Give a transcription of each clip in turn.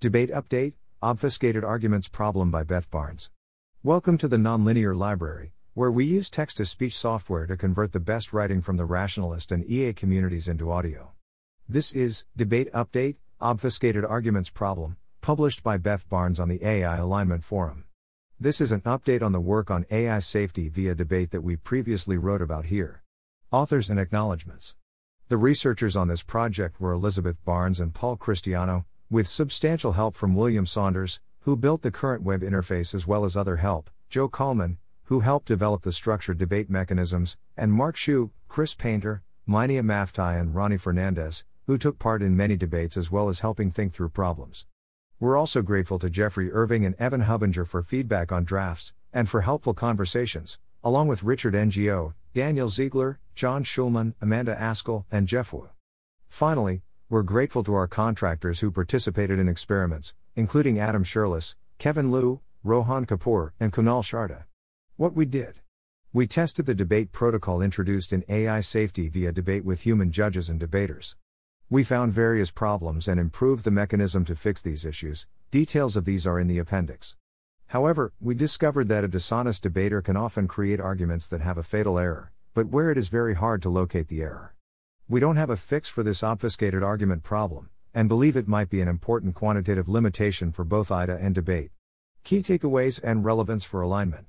Debate Update Obfuscated Arguments Problem by Beth Barnes. Welcome to the Nonlinear Library, where we use text to speech software to convert the best writing from the rationalist and EA communities into audio. This is Debate Update Obfuscated Arguments Problem, published by Beth Barnes on the AI Alignment Forum. This is an update on the work on AI safety via debate that we previously wrote about here. Authors and acknowledgements. The researchers on this project were Elizabeth Barnes and Paul Christiano, with substantial help from William Saunders, who built the current web interface as well as other help, Joe Collman, who helped develop the structured debate mechanisms, and Mark Xu, Chris Painter, Mihnea Maftei, and Ronny Fernandez, who took part in many debates as well as helping think through problems. We're also grateful to Geoffrey Irving and Evan Hubinger for feedback on drafts, and for helpful conversations, along with Richard Ngo, Daniel Ziegler, John Schulman, Amanda Askell, and Jeff Wu. Finally, we're grateful to our contractors who participated in experiments, including Adam Scherlis, Kevin Liu, Rohan Kapoor, and Kunal Sharda. What we did. We tested the debate protocol introduced in AI safety via debate with human judges and debaters. We found various problems and improved the mechanism to fix these issues. Details of these are in the appendix. However, we discovered that a dishonest debater can often create arguments that have a fatal error, but where it is very hard to locate the error. We don't have a fix for this obfuscated argument problem, and believe it might be an important quantitative limitation for both IDA and debate. Key takeaways and relevance for alignment.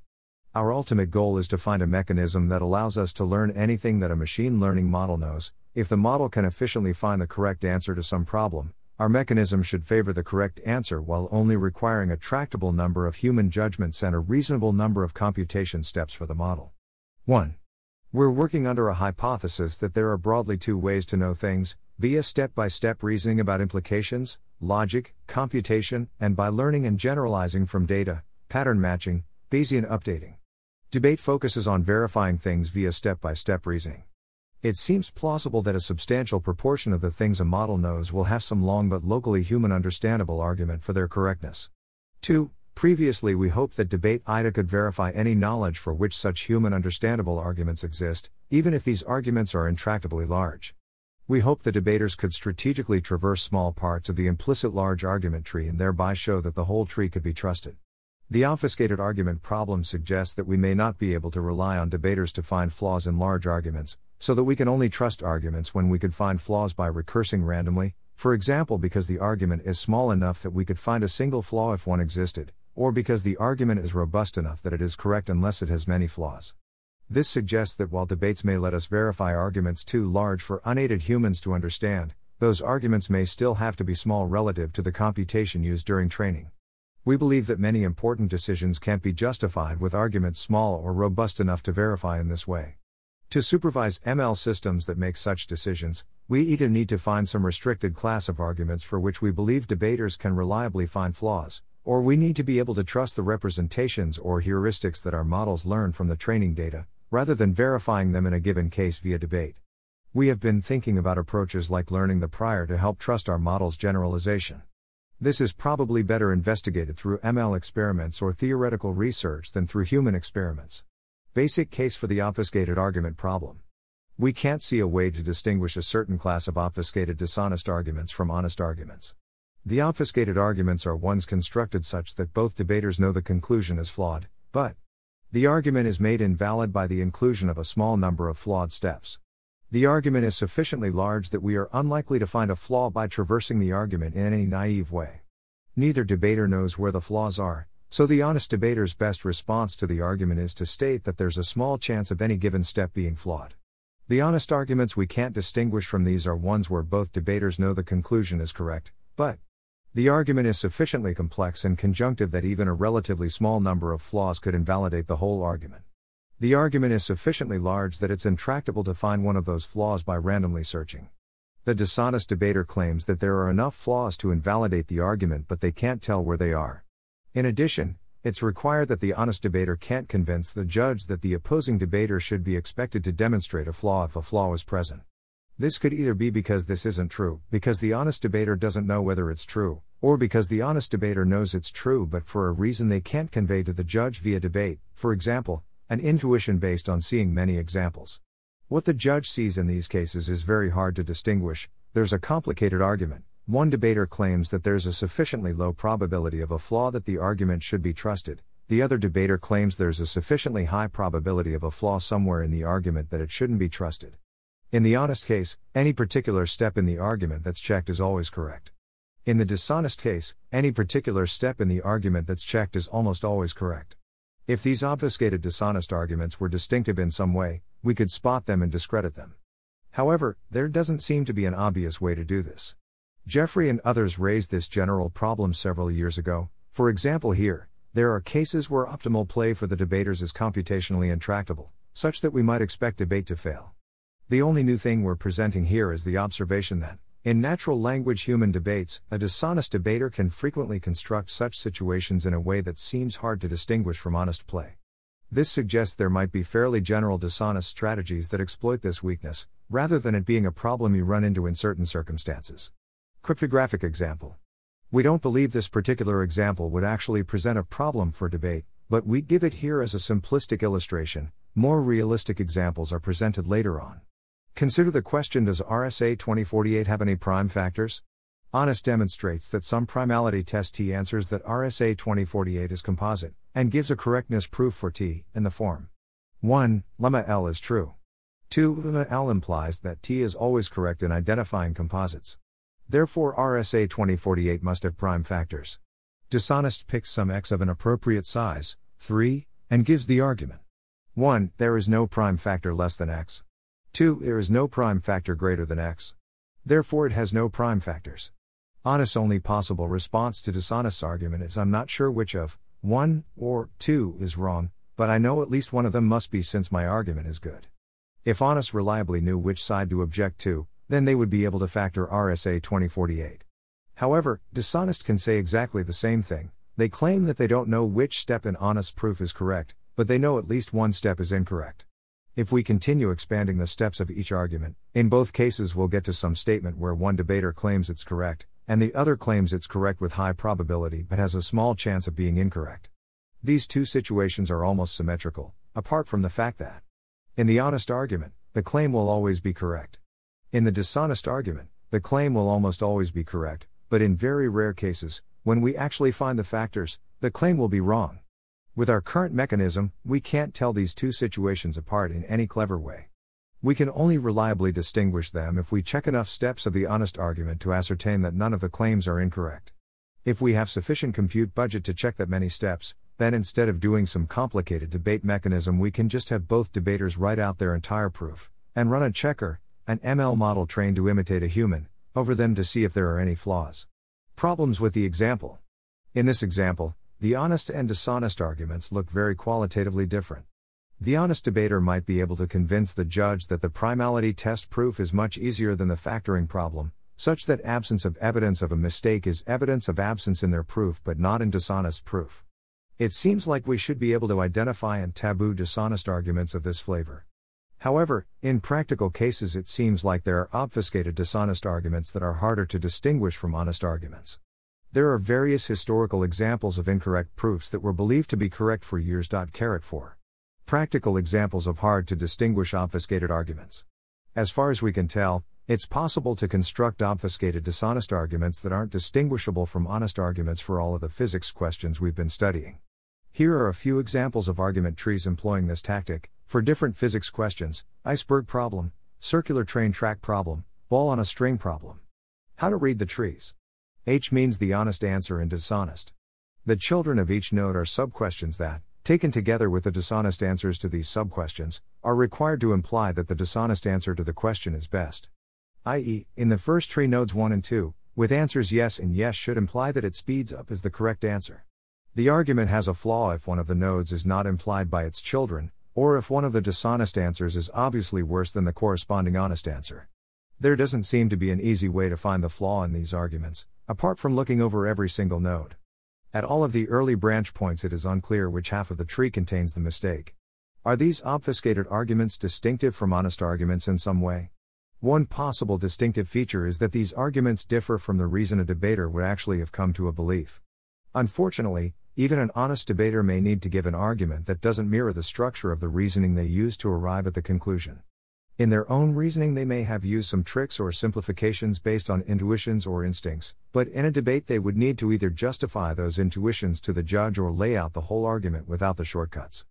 Our ultimate goal is to find a mechanism that allows us to learn anything that a machine learning model knows. If the model can efficiently find the correct answer to some problem, our mechanism should favor the correct answer while only requiring a tractable number of human judgments and a reasonable number of computation steps for the model. 1. We're working under a hypothesis that there are broadly two ways to know things via step by step reasoning about implications, logic, computation, and by learning and generalizing from data, pattern matching, Bayesian updating. Debate focuses on verifying things via step by step reasoning. It seems plausible that a substantial proportion of the things a model knows will have some long but locally human understandable argument for their correctness. 2. Previously, we hoped that debate IDA could verify any knowledge for which such human understandable arguments exist, even if these arguments are intractably large. We hope the debaters could strategically traverse small parts of the implicit large argument tree and thereby show that the whole tree could be trusted. The obfuscated argument problem suggests that we may not be able to rely on debaters to find flaws in large arguments, so that we can only trust arguments when we could find flaws by recursing randomly, for example, because the argument is small enough that we could find a single flaw if one existed, or because the argument is robust enough that it is correct unless it has many flaws. This suggests that while debates may let us verify arguments too large for unaided humans to understand, those arguments may still have to be small relative to the computation used during training. We believe that many important decisions can't be justified with arguments small or robust enough to verify in this way. To supervise ML systems that make such decisions, we either need to find some restricted class of arguments for which we believe debaters can reliably find flaws, or we need to be able to trust the representations or heuristics that our models learn from the training data, rather than verifying them in a given case via debate. We have been thinking about approaches like learning the prior to help trust our model's generalization. This is probably better investigated through ML experiments or theoretical research than through human experiments. Basic case for the obfuscated argument problem. We can't see a way to distinguish a certain class of obfuscated dishonest arguments from honest arguments. The obfuscated arguments are ones constructed such that both debaters know the conclusion is flawed, but the argument is made invalid by the inclusion of a small number of flawed steps. The argument is sufficiently large that we are unlikely to find a flaw by traversing the argument in any naive way. Neither debater knows where the flaws are, so the honest debater's best response to the argument is to state that there's a small chance of any given step being flawed. The honest arguments we can't distinguish from these are ones where both debaters know the conclusion is correct, but the argument is sufficiently complex and conjunctive that even a relatively small number of flaws could invalidate the whole argument. The argument is sufficiently large that it's intractable to find one of those flaws by randomly searching. The dishonest debater claims that there are enough flaws to invalidate the argument, but they can't tell where they are. In addition, it's required that the honest debater can't convince the judge that the opposing debater should be expected to demonstrate a flaw if a flaw is present. This could either be because this isn't true, because the honest debater doesn't know whether it's true, or because the honest debater knows it's true but for a reason they can't convey to the judge via debate, for example, an intuition based on seeing many examples. What the judge sees in these cases is very hard to distinguish, there's a complicated argument, One debater claims that there's a sufficiently low probability of a flaw that the argument should be trusted, the other debater claims there's a sufficiently high probability of a flaw somewhere in the argument that it shouldn't be trusted. In the honest case, any particular step in the argument that's checked is always correct. In the dishonest case, any particular step in the argument that's checked is almost always correct. If these obfuscated dishonest arguments were distinctive in some way, we could spot them and discredit them. However, there doesn't seem to be an obvious way to do this. Geoffrey and others raised this general problem several years ago. For example, here, there are cases where optimal play for the debaters is computationally intractable, such that we might expect debate to fail. The only new thing we're presenting here is the observation that, in natural language human debates, a dishonest debater can frequently construct such situations in a way that seems hard to distinguish from honest play. This suggests there might be fairly general dishonest strategies that exploit this weakness, rather than it being a problem you run into in certain circumstances. Cryptographic example. We don't believe this particular example would actually present a problem for debate, but we give it here as a simplistic illustration. More realistic examples are presented later on. Consider the question Does RSA 2048 have any prime factors? Honest demonstrates that some primality test T answers that RSA 2048 is composite, and gives a correctness proof for T, in the form 1. Lemma L is true. 2. Lemma L implies that T is always correct in identifying composites. Therefore, RSA 2048 must have prime factors. Dishonest picks some x of an appropriate size, 3, and gives the argument. 1. There is no prime factor less than x. 2. There is no prime factor greater than x. Therefore, it has no prime factors. Honest's only possible response to dishonest's argument is I'm not sure which of 1 or 2 is wrong, but I know at least one of them must be since my argument is good. If honest reliably knew which side to object to, then they would be able to factor RSA 2048. However, dishonest can say exactly the same thing. They claim that they don't know which step in honest proof is correct, but they know at least one step is incorrect. If we continue expanding the steps of each argument, in both cases we'll get to some statement where one debater claims it's correct, and the other claims it's correct with high probability but has a small chance of being incorrect. These two situations are almost symmetrical, apart from the fact that, in the honest argument, the claim will always be correct. In the dishonest argument, the claim will almost always be correct, but in very rare cases, when we actually find the factors, the claim will be wrong. With our current mechanism, we can't tell these two situations apart in any clever way. We can only reliably distinguish them if we check enough steps of the honest argument to ascertain that none of the claims are incorrect. If we have sufficient compute budget to check that many steps, then instead of doing some complicated debate mechanism, we can just have both debaters write out their entire proof and run a checker, an ML model trained to imitate a human, over them to see if there are any flaws. Problems with the example. In this example, the honest and dishonest arguments look very qualitatively different. The honest debater might be able to convince the judge that the primality test proof is much easier than the factoring problem, such that absence of evidence of a mistake is evidence of absence in their proof but not in dishonest proof. It seems like we should be able to identify and taboo dishonest arguments of this flavor. However, in practical cases, it seems like there are obfuscated dishonest arguments that are harder to distinguish from honest arguments. There are various historical examples of incorrect proofs that were believed to be correct for years. 4. Practical examples of hard to distinguish obfuscated arguments. As far as we can tell, it's possible to construct obfuscated dishonest arguments that aren't distinguishable from honest arguments for all of the physics questions we've been studying. Here are a few examples of argument trees employing this tactic, for different physics questions iceberg problem, circular train track problem, ball on a string problem. How to read the trees. H means the honest answer and dishonest. The children of each node are subquestions that, taken together with the dishonest answers to these subquestions, are required to imply that the dishonest answer to the question is best. I.e., in the first tree nodes 1 and 2, with answers yes and yes should imply that it speeds up is the correct answer. The argument has a flaw if one of the nodes is not implied by its children, or if one of the dishonest answers is obviously worse than the corresponding honest answer. There doesn't seem to be an easy way to find the flaw in these arguments, apart from looking over every single node. At all of the early branch points, it is unclear which half of the tree contains the mistake. Are these obfuscated arguments distinctive from honest arguments in some way? One possible distinctive feature is that these arguments differ from the reason a debater would actually have come to a belief. Unfortunately, even an honest debater may need to give an argument that doesn't mirror the structure of the reasoning they use to arrive at the conclusion. In their own reasoning, they may have used some tricks or simplifications based on intuitions or instincts, but in a debate, they would need to either justify those intuitions to the judge or lay out the whole argument without the shortcuts.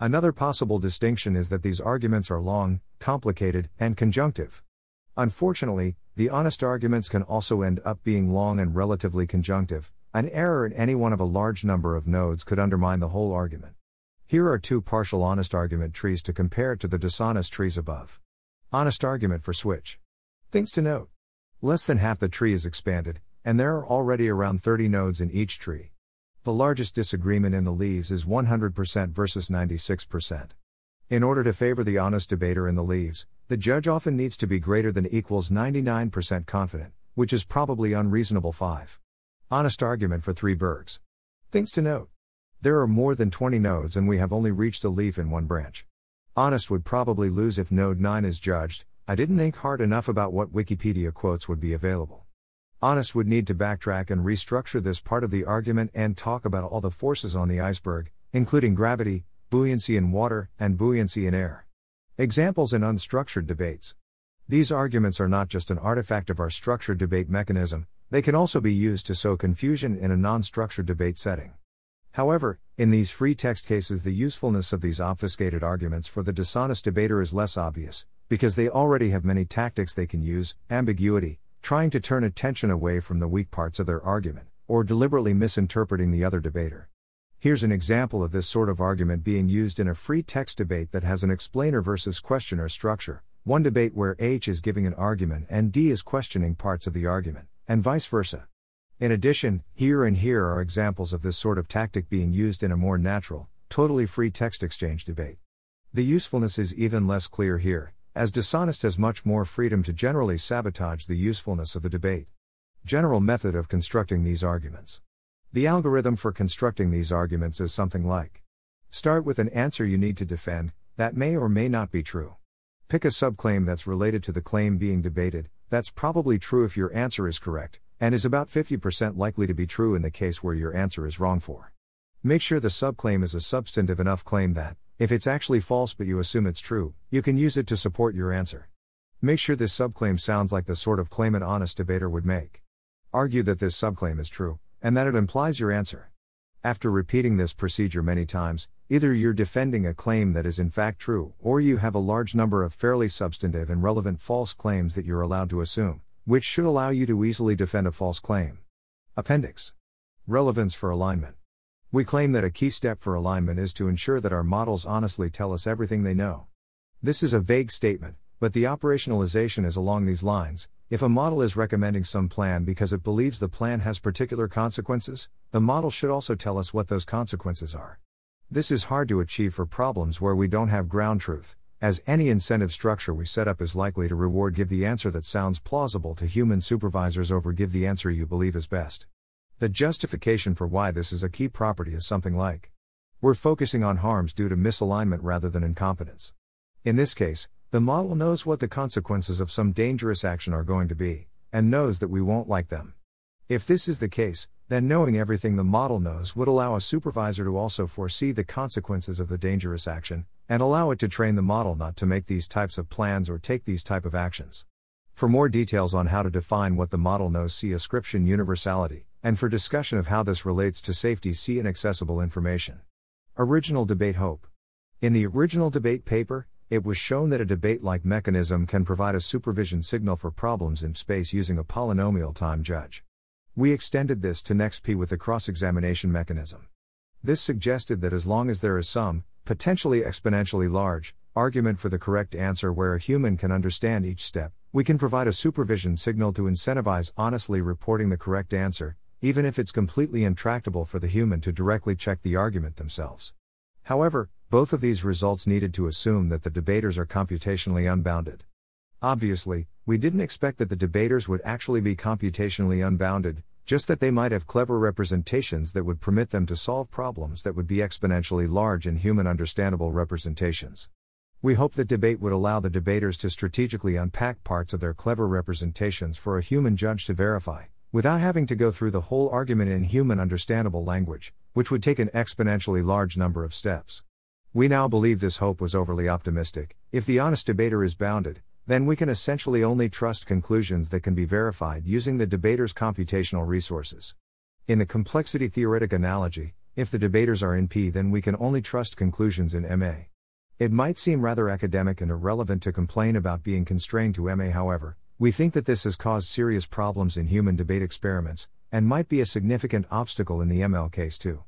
Another possible distinction is that these arguments are long, complicated, and conjunctive. Unfortunately, the honest arguments can also end up being long and relatively conjunctive. An error in any one of a large number of nodes could undermine the whole argument. Here are two partial honest argument trees to compare to the dishonest trees above. Honest argument for switch. Things to note. Less than half the tree is expanded, and there are already around 30 nodes in each tree. The largest disagreement in the leaves is 100% versus 96%. In order to favor the honest debater in the leaves, the judge often needs to be greater than equals 99% confident, which is probably unreasonable 5. Honest argument for 3 bergs. Things to note. There are more than 20 nodes and we have only reached a leaf in one branch. Honest would probably lose if node 9 is judged. I didn't think hard enough about what Wikipedia quotes would be available. Honest would need to backtrack and restructure this part of the argument and talk about all the forces on the iceberg, including gravity, buoyancy in water, and buoyancy in air. Examples in unstructured debates. These arguments are not just an artifact of our structured debate mechanism, they can also be used to sow confusion in a non structured debate setting. However, in these free text cases, the usefulness of these obfuscated arguments for the dishonest debater is less obvious, because they already have many tactics they can use ambiguity, trying to turn attention away from the weak parts of their argument, or deliberately misinterpreting the other debater. Here's an example of this sort of argument being used in a free text debate that has an explainer versus questioner structure, one debate where H is giving an argument and D is questioning parts of the argument, and vice versa. In addition, here and here are examples of this sort of tactic being used in a more natural, totally free text exchange debate. The usefulness is even less clear here, as dishonest has much more freedom to generally sabotage the usefulness of the debate. General method of constructing these arguments. The algorithm for constructing these arguments is something like Start with an answer you need to defend, that may or may not be true. Pick a subclaim that's related to the claim being debated, that's probably true if your answer is correct, and is about 50% likely to be true in the case where your answer is wrong for. Make sure the subclaim is a substantive enough claim that, if it's actually false but you assume it's true, you can use it to support your answer. Make sure this subclaim sounds like the sort of claim an honest debater would make. Argue that this subclaim is true, and that it implies your answer. After repeating this procedure many times, either you're defending a claim that is in fact true, or you have a large number of fairly substantive and relevant false claims that you're allowed to assume which should allow you to easily defend a false claim. Appendix Relevance for alignment. We claim that a key step for alignment is to ensure that our models honestly tell us everything they know. This is a vague statement, but the operationalization is along these lines. If a model is recommending some plan because it believes the plan has particular consequences, the model should also tell us what those consequences are. This is hard to achieve for problems where we don't have ground truth, as any incentive structure we set up is likely to reward give the answer that sounds plausible to human supervisors over give the answer you believe is best. The justification for why this is a key property is something like We're focusing on harms due to misalignment rather than incompetence. In this case, the model knows what the consequences of some dangerous action are going to be, and knows that we won't like them. If this is the case, then knowing everything the model knows would allow a supervisor to also foresee the consequences of the dangerous action, and allow it to train the model not to make these types of plans or take these type of actions. For more details on how to define what the model knows, see ascription universality, and for discussion of how this relates to safety, see inaccessible information. Original debate hope. In the original debate paper, it was shown that a debate like mechanism can provide a supervision signal for problems in space using a polynomial time judge. We extended this to NEXP with the cross examination mechanism. This suggested that as long as there is some, potentially exponentially large, argument for the correct answer where a human can understand each step, we can provide a supervision signal to incentivize honestly reporting the correct answer, even if it's completely intractable for the human to directly check the argument themselves. However, both of these results needed to assume that the debaters are computationally unbounded. Obviously, we didn't expect that the debaters would actually be computationally unbounded, just that they might have clever representations that would permit them to solve problems that would be exponentially large in human understandable representations. We hope that debate would allow the debaters to strategically unpack parts of their clever representations for a human judge to verify, without having to go through the whole argument in human understandable language, which would take an exponentially large number of steps. We now believe this hope was overly optimistic. If the honest debater is bounded, then we can essentially only trust conclusions that can be verified using the debater's computational resources. In the complexity theoretic analogy, if the debaters are in P, then we can only trust conclusions in MA. It might seem rather academic and irrelevant to complain about being constrained to MA, however, we think that this has caused serious problems in human debate experiments, and might be a significant obstacle in the ML case too.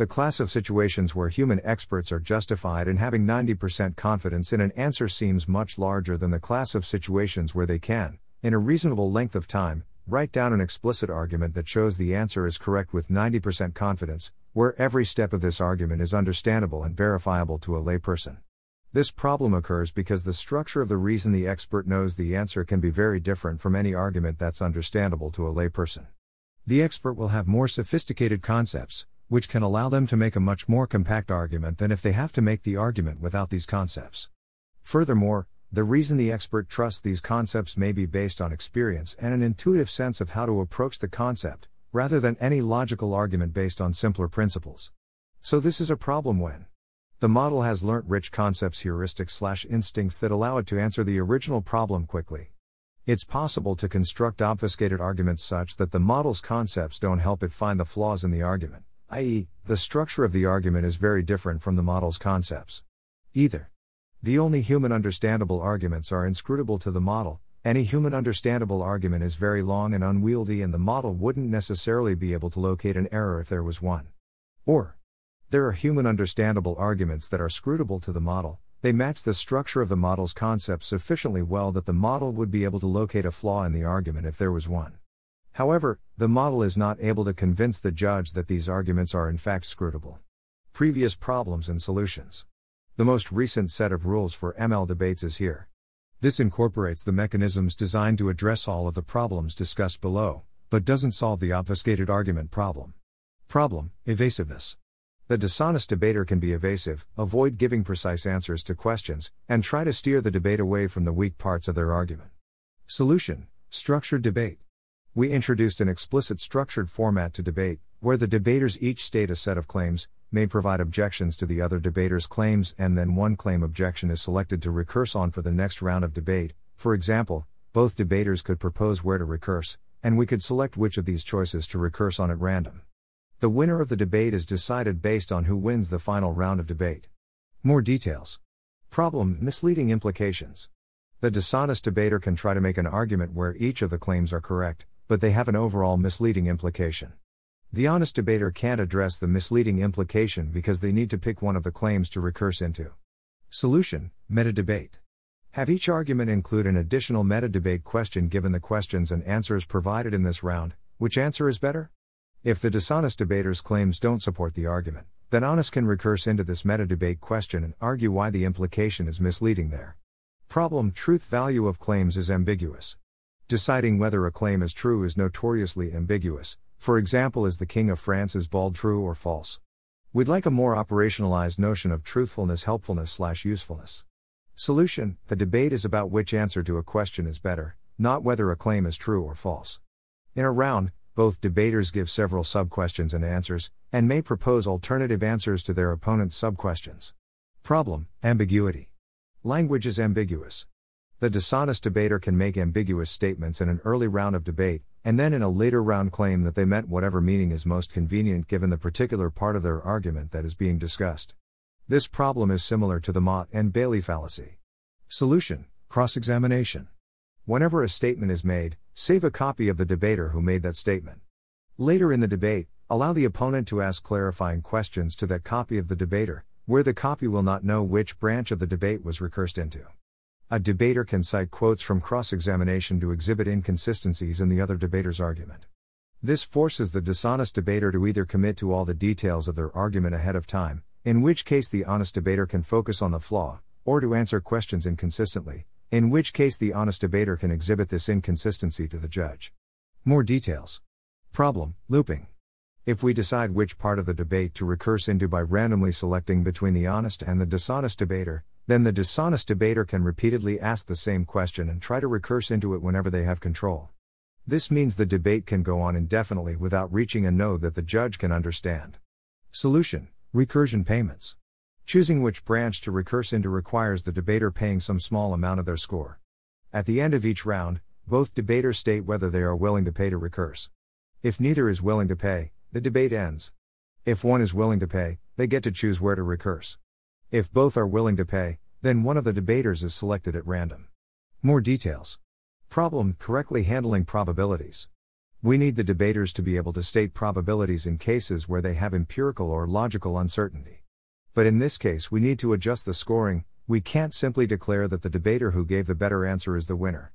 The class of situations where human experts are justified in having 90% confidence in an answer seems much larger than the class of situations where they can, in a reasonable length of time, write down an explicit argument that shows the answer is correct with 90% confidence, where every step of this argument is understandable and verifiable to a layperson. This problem occurs because the structure of the reason the expert knows the answer can be very different from any argument that's understandable to a layperson. The expert will have more sophisticated concepts, which can allow them to make a much more compact argument than if they have to make the argument without these concepts. Furthermore, the reason the expert trusts these concepts may be based on experience and an intuitive sense of how to approach the concept, rather than any logical argument based on simpler principles. So, this is a problem when the model has learnt rich concepts, heuristics, slash instincts that allow it to answer the original problem quickly. It's possible to construct obfuscated arguments such that the model's concepts don't help it find the flaws in the argument, i.e., the structure of the argument is very different from the model's concepts. Either the only human understandable arguments are inscrutable to the model, any human understandable argument is very long and unwieldy, and the model wouldn't necessarily be able to locate an error if there was one. Or, there are human understandable arguments that are scrutable to the model, they match the structure of the model's concept sufficiently well that the model would be able to locate a flaw in the argument if there was one. However, the model is not able to convince the judge that these arguments are in fact scrutable. Previous problems and solutions. The most recent set of rules for ML debates is here. This incorporates the mechanisms designed to address all of the problems discussed below, but doesn't solve the obfuscated argument problem. Problem Evasiveness. The dishonest debater can be evasive, avoid giving precise answers to questions, and try to steer the debate away from the weak parts of their argument. Solution Structured debate. We introduced an explicit structured format to debate, where the debaters each state a set of claims, may provide objections to the other debater's claims, and then one claim objection is selected to recurse on for the next round of debate. For example, both debaters could propose where to recurse, and we could select which of these choices to recurse on at random. The winner of the debate is decided based on who wins the final round of debate. More details. Problem Misleading implications. The dishonest debater can try to make an argument where each of the claims are correct, but they have an overall misleading implication. The honest debater can't address the misleading implication because they need to pick one of the claims to recurse into. Solution Meta debate. Have each argument include an additional meta debate question given the questions and answers provided in this round. Which answer is better? If the dishonest debater's claims don't support the argument, then honest can recurse into this meta debate question and argue why the implication is misleading there. Problem Truth value of claims is ambiguous. Deciding whether a claim is true is notoriously ambiguous, for example, is the King of France's bald true or false? We'd like a more operationalized notion of truthfulness, helpfulness, slash usefulness. Solution The debate is about which answer to a question is better, not whether a claim is true or false. In a round, both debaters give several sub-questions and answers, and may propose alternative answers to their opponent's sub-questions. Problem Ambiguity. Language is ambiguous. The dishonest debater can make ambiguous statements in an early round of debate, and then in a later round claim that they meant whatever meaning is most convenient given the particular part of their argument that is being discussed. This problem is similar to the Motte and Bailey fallacy. Solution Cross examination. Whenever a statement is made, save a copy of the debater who made that statement. Later in the debate, allow the opponent to ask clarifying questions to that copy of the debater, where the copy will not know which branch of the debate was recursed into. A debater can cite quotes from cross examination to exhibit inconsistencies in the other debater's argument. This forces the dishonest debater to either commit to all the details of their argument ahead of time, in which case the honest debater can focus on the flaw, or to answer questions inconsistently, in which case the honest debater can exhibit this inconsistency to the judge. More details. Problem Looping. If we decide which part of the debate to recurse into by randomly selecting between the honest and the dishonest debater, then the dishonest debater can repeatedly ask the same question and try to recurse into it whenever they have control. This means the debate can go on indefinitely without reaching a node that the judge can understand. Solution Recursion payments. Choosing which branch to recurse into requires the debater paying some small amount of their score. At the end of each round, both debaters state whether they are willing to pay to recurse. If neither is willing to pay, the debate ends. If one is willing to pay, they get to choose where to recurse. If both are willing to pay, then one of the debaters is selected at random. More details. Problem correctly handling probabilities. We need the debaters to be able to state probabilities in cases where they have empirical or logical uncertainty. But in this case, we need to adjust the scoring, we can't simply declare that the debater who gave the better answer is the winner.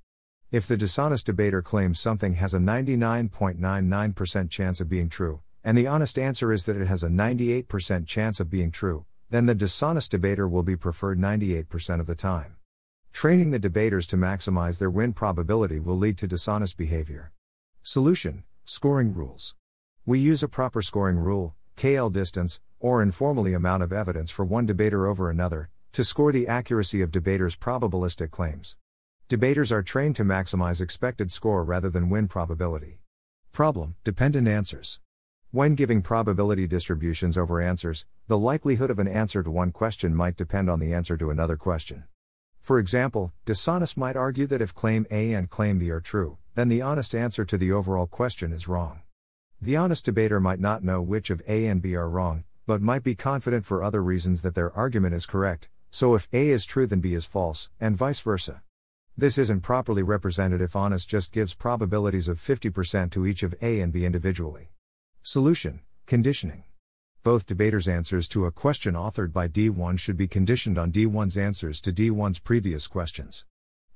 If the dishonest debater claims something has a 99.99% chance of being true, and the honest answer is that it has a 98% chance of being true, then the dishonest debater will be preferred 98% of the time. Training the debaters to maximize their win probability will lead to dishonest behavior. Solution Scoring rules. We use a proper scoring rule, KL distance, or informally amount of evidence for one debater over another, to score the accuracy of debaters' probabilistic claims. Debaters are trained to maximize expected score rather than win probability. Problem Dependent answers. When giving probability distributions over answers, the likelihood of an answer to one question might depend on the answer to another question. For example, dishonest might argue that if claim A and claim B are true, then the honest answer to the overall question is wrong. The honest debater might not know which of A and B are wrong, but might be confident for other reasons that their argument is correct, so if A is true then B is false, and vice versa. This isn't properly represented if honest just gives probabilities of 50% to each of A and B individually. Solution Conditioning. Both debaters' answers to a question authored by D1 should be conditioned on D1's answers to D1's previous questions.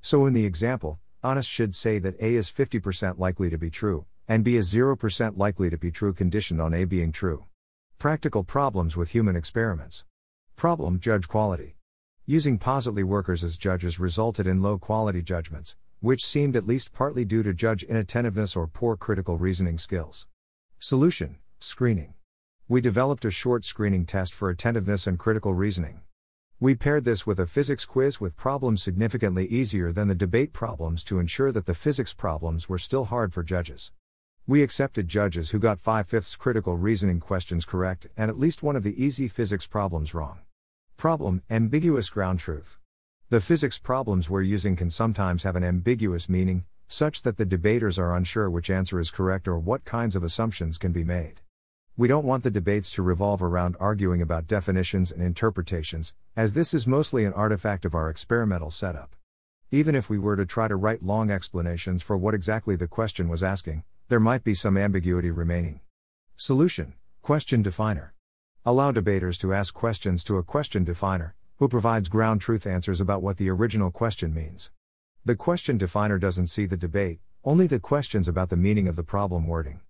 So in the example, honest should say that A is 50% likely to be true, and B is 0% likely to be true conditioned on A being true. Practical problems with human experiments. Problem Judge quality. Using positly workers as judges resulted in low quality judgments, which seemed at least partly due to judge inattentiveness or poor critical reasoning skills. Solution Screening. We developed a short screening test for attentiveness and critical reasoning. We paired this with a physics quiz with problems significantly easier than the debate problems to ensure that the physics problems were still hard for judges. We accepted judges who got 5 fifths critical reasoning questions correct and at least one of the easy physics problems wrong. Problem Ambiguous ground truth. The physics problems we're using can sometimes have an ambiguous meaning, such that the debaters are unsure which answer is correct or what kinds of assumptions can be made. We don't want the debates to revolve around arguing about definitions and interpretations, as this is mostly an artifact of our experimental setup. Even if we were to try to write long explanations for what exactly the question was asking, there might be some ambiguity remaining. Solution Question Definer Allow debaters to ask questions to a question definer, who provides ground truth answers about what the original question means. The question definer doesn't see the debate, only the questions about the meaning of the problem wording.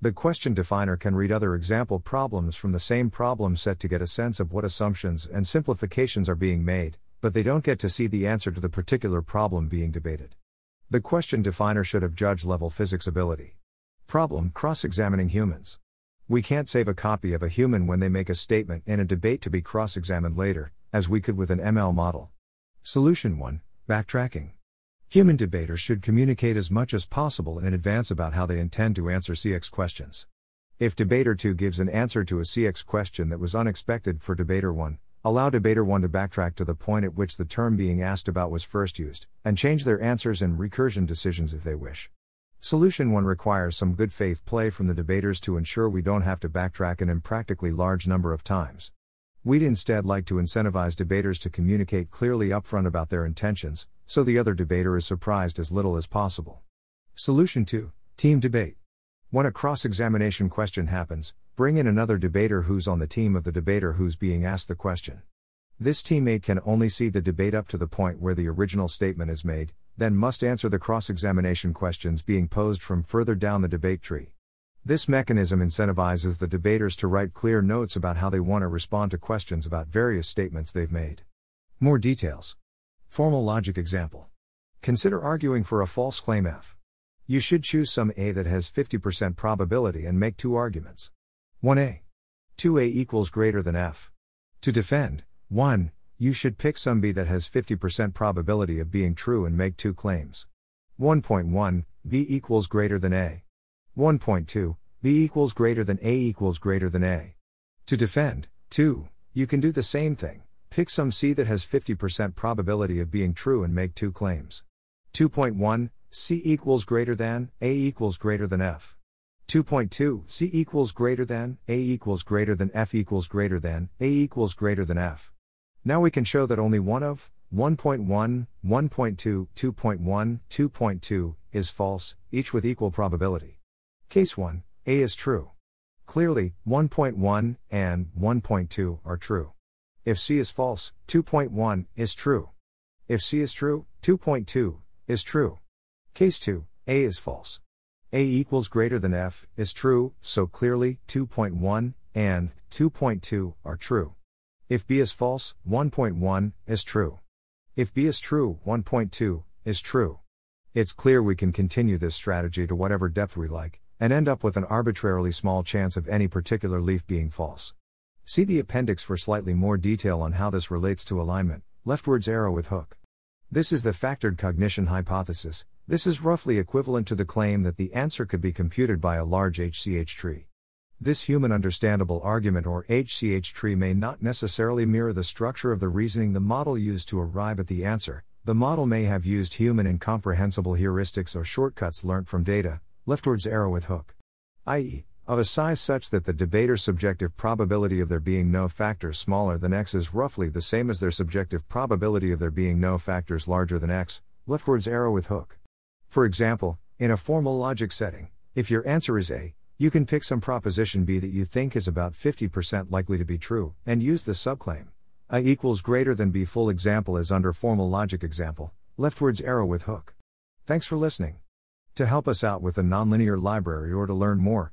The question definer can read other example problems from the same problem set to get a sense of what assumptions and simplifications are being made, but they don't get to see the answer to the particular problem being debated. The question definer should have judge level physics ability. Problem Cross examining humans. We can't save a copy of a human when they make a statement in a debate to be cross examined later, as we could with an ML model. Solution 1 Backtracking. Human debaters should communicate as much as possible in advance about how they intend to answer CX questions. If debater 2 gives an answer to a CX question that was unexpected for debater 1, allow debater 1 to backtrack to the point at which the term being asked about was first used, and change their answers and recursion decisions if they wish. Solution 1 requires some good faith play from the debaters to ensure we don't have to backtrack an impractically large number of times. We'd instead like to incentivize debaters to communicate clearly upfront about their intentions, so the other debater is surprised as little as possible. Solution 2 Team Debate. When a cross examination question happens, bring in another debater who's on the team of the debater who's being asked the question. This teammate can only see the debate up to the point where the original statement is made, then must answer the cross examination questions being posed from further down the debate tree. This mechanism incentivizes the debaters to write clear notes about how they want to respond to questions about various statements they've made. More details. Formal logic example. Consider arguing for a false claim F. You should choose some A that has 50% probability and make two arguments. 1A. 2A equals greater than F. To defend, 1 you should pick some B that has 50% probability of being true and make two claims. 1.1, B equals greater than A. 1.2, B equals greater than A equals greater than A. To defend, 2, you can do the same thing. Pick some C that has 50% probability of being true and make two claims. 2.1 C equals greater than, A equals greater than F. 2.2 C equals greater than, A equals greater than F equals greater than, A equals greater than F. Now we can show that only one of 1.1, 1.2, 2.1, 2.2 is false, each with equal probability. Case 1 A is true. Clearly, 1.1 and 1.2 are true. If C is false, 2.1 is true. If C is true, 2.2 is true. Case 2 A is false. A equals greater than F is true, so clearly 2.1 and 2.2 are true. If B is false, 1.1 is true. If B is true, 1.2 is true. It's clear we can continue this strategy to whatever depth we like, and end up with an arbitrarily small chance of any particular leaf being false. See the appendix for slightly more detail on how this relates to alignment, leftwards arrow with hook. This is the factored cognition hypothesis, this is roughly equivalent to the claim that the answer could be computed by a large HCH tree. This human understandable argument or HCH tree may not necessarily mirror the structure of the reasoning the model used to arrive at the answer. The model may have used human incomprehensible heuristics or shortcuts learnt from data, leftwards arrow with hook. i.e., of a size such that the debater's subjective probability of there being no factors smaller than x is roughly the same as their subjective probability of there being no factors larger than x, leftwards arrow with hook. For example, in a formal logic setting, if your answer is A, you can pick some proposition B that you think is about 50% likely to be true, and use the subclaim. A equals greater than B full example is under formal logic example, leftwards arrow with hook. Thanks for listening. To help us out with the nonlinear library or to learn more,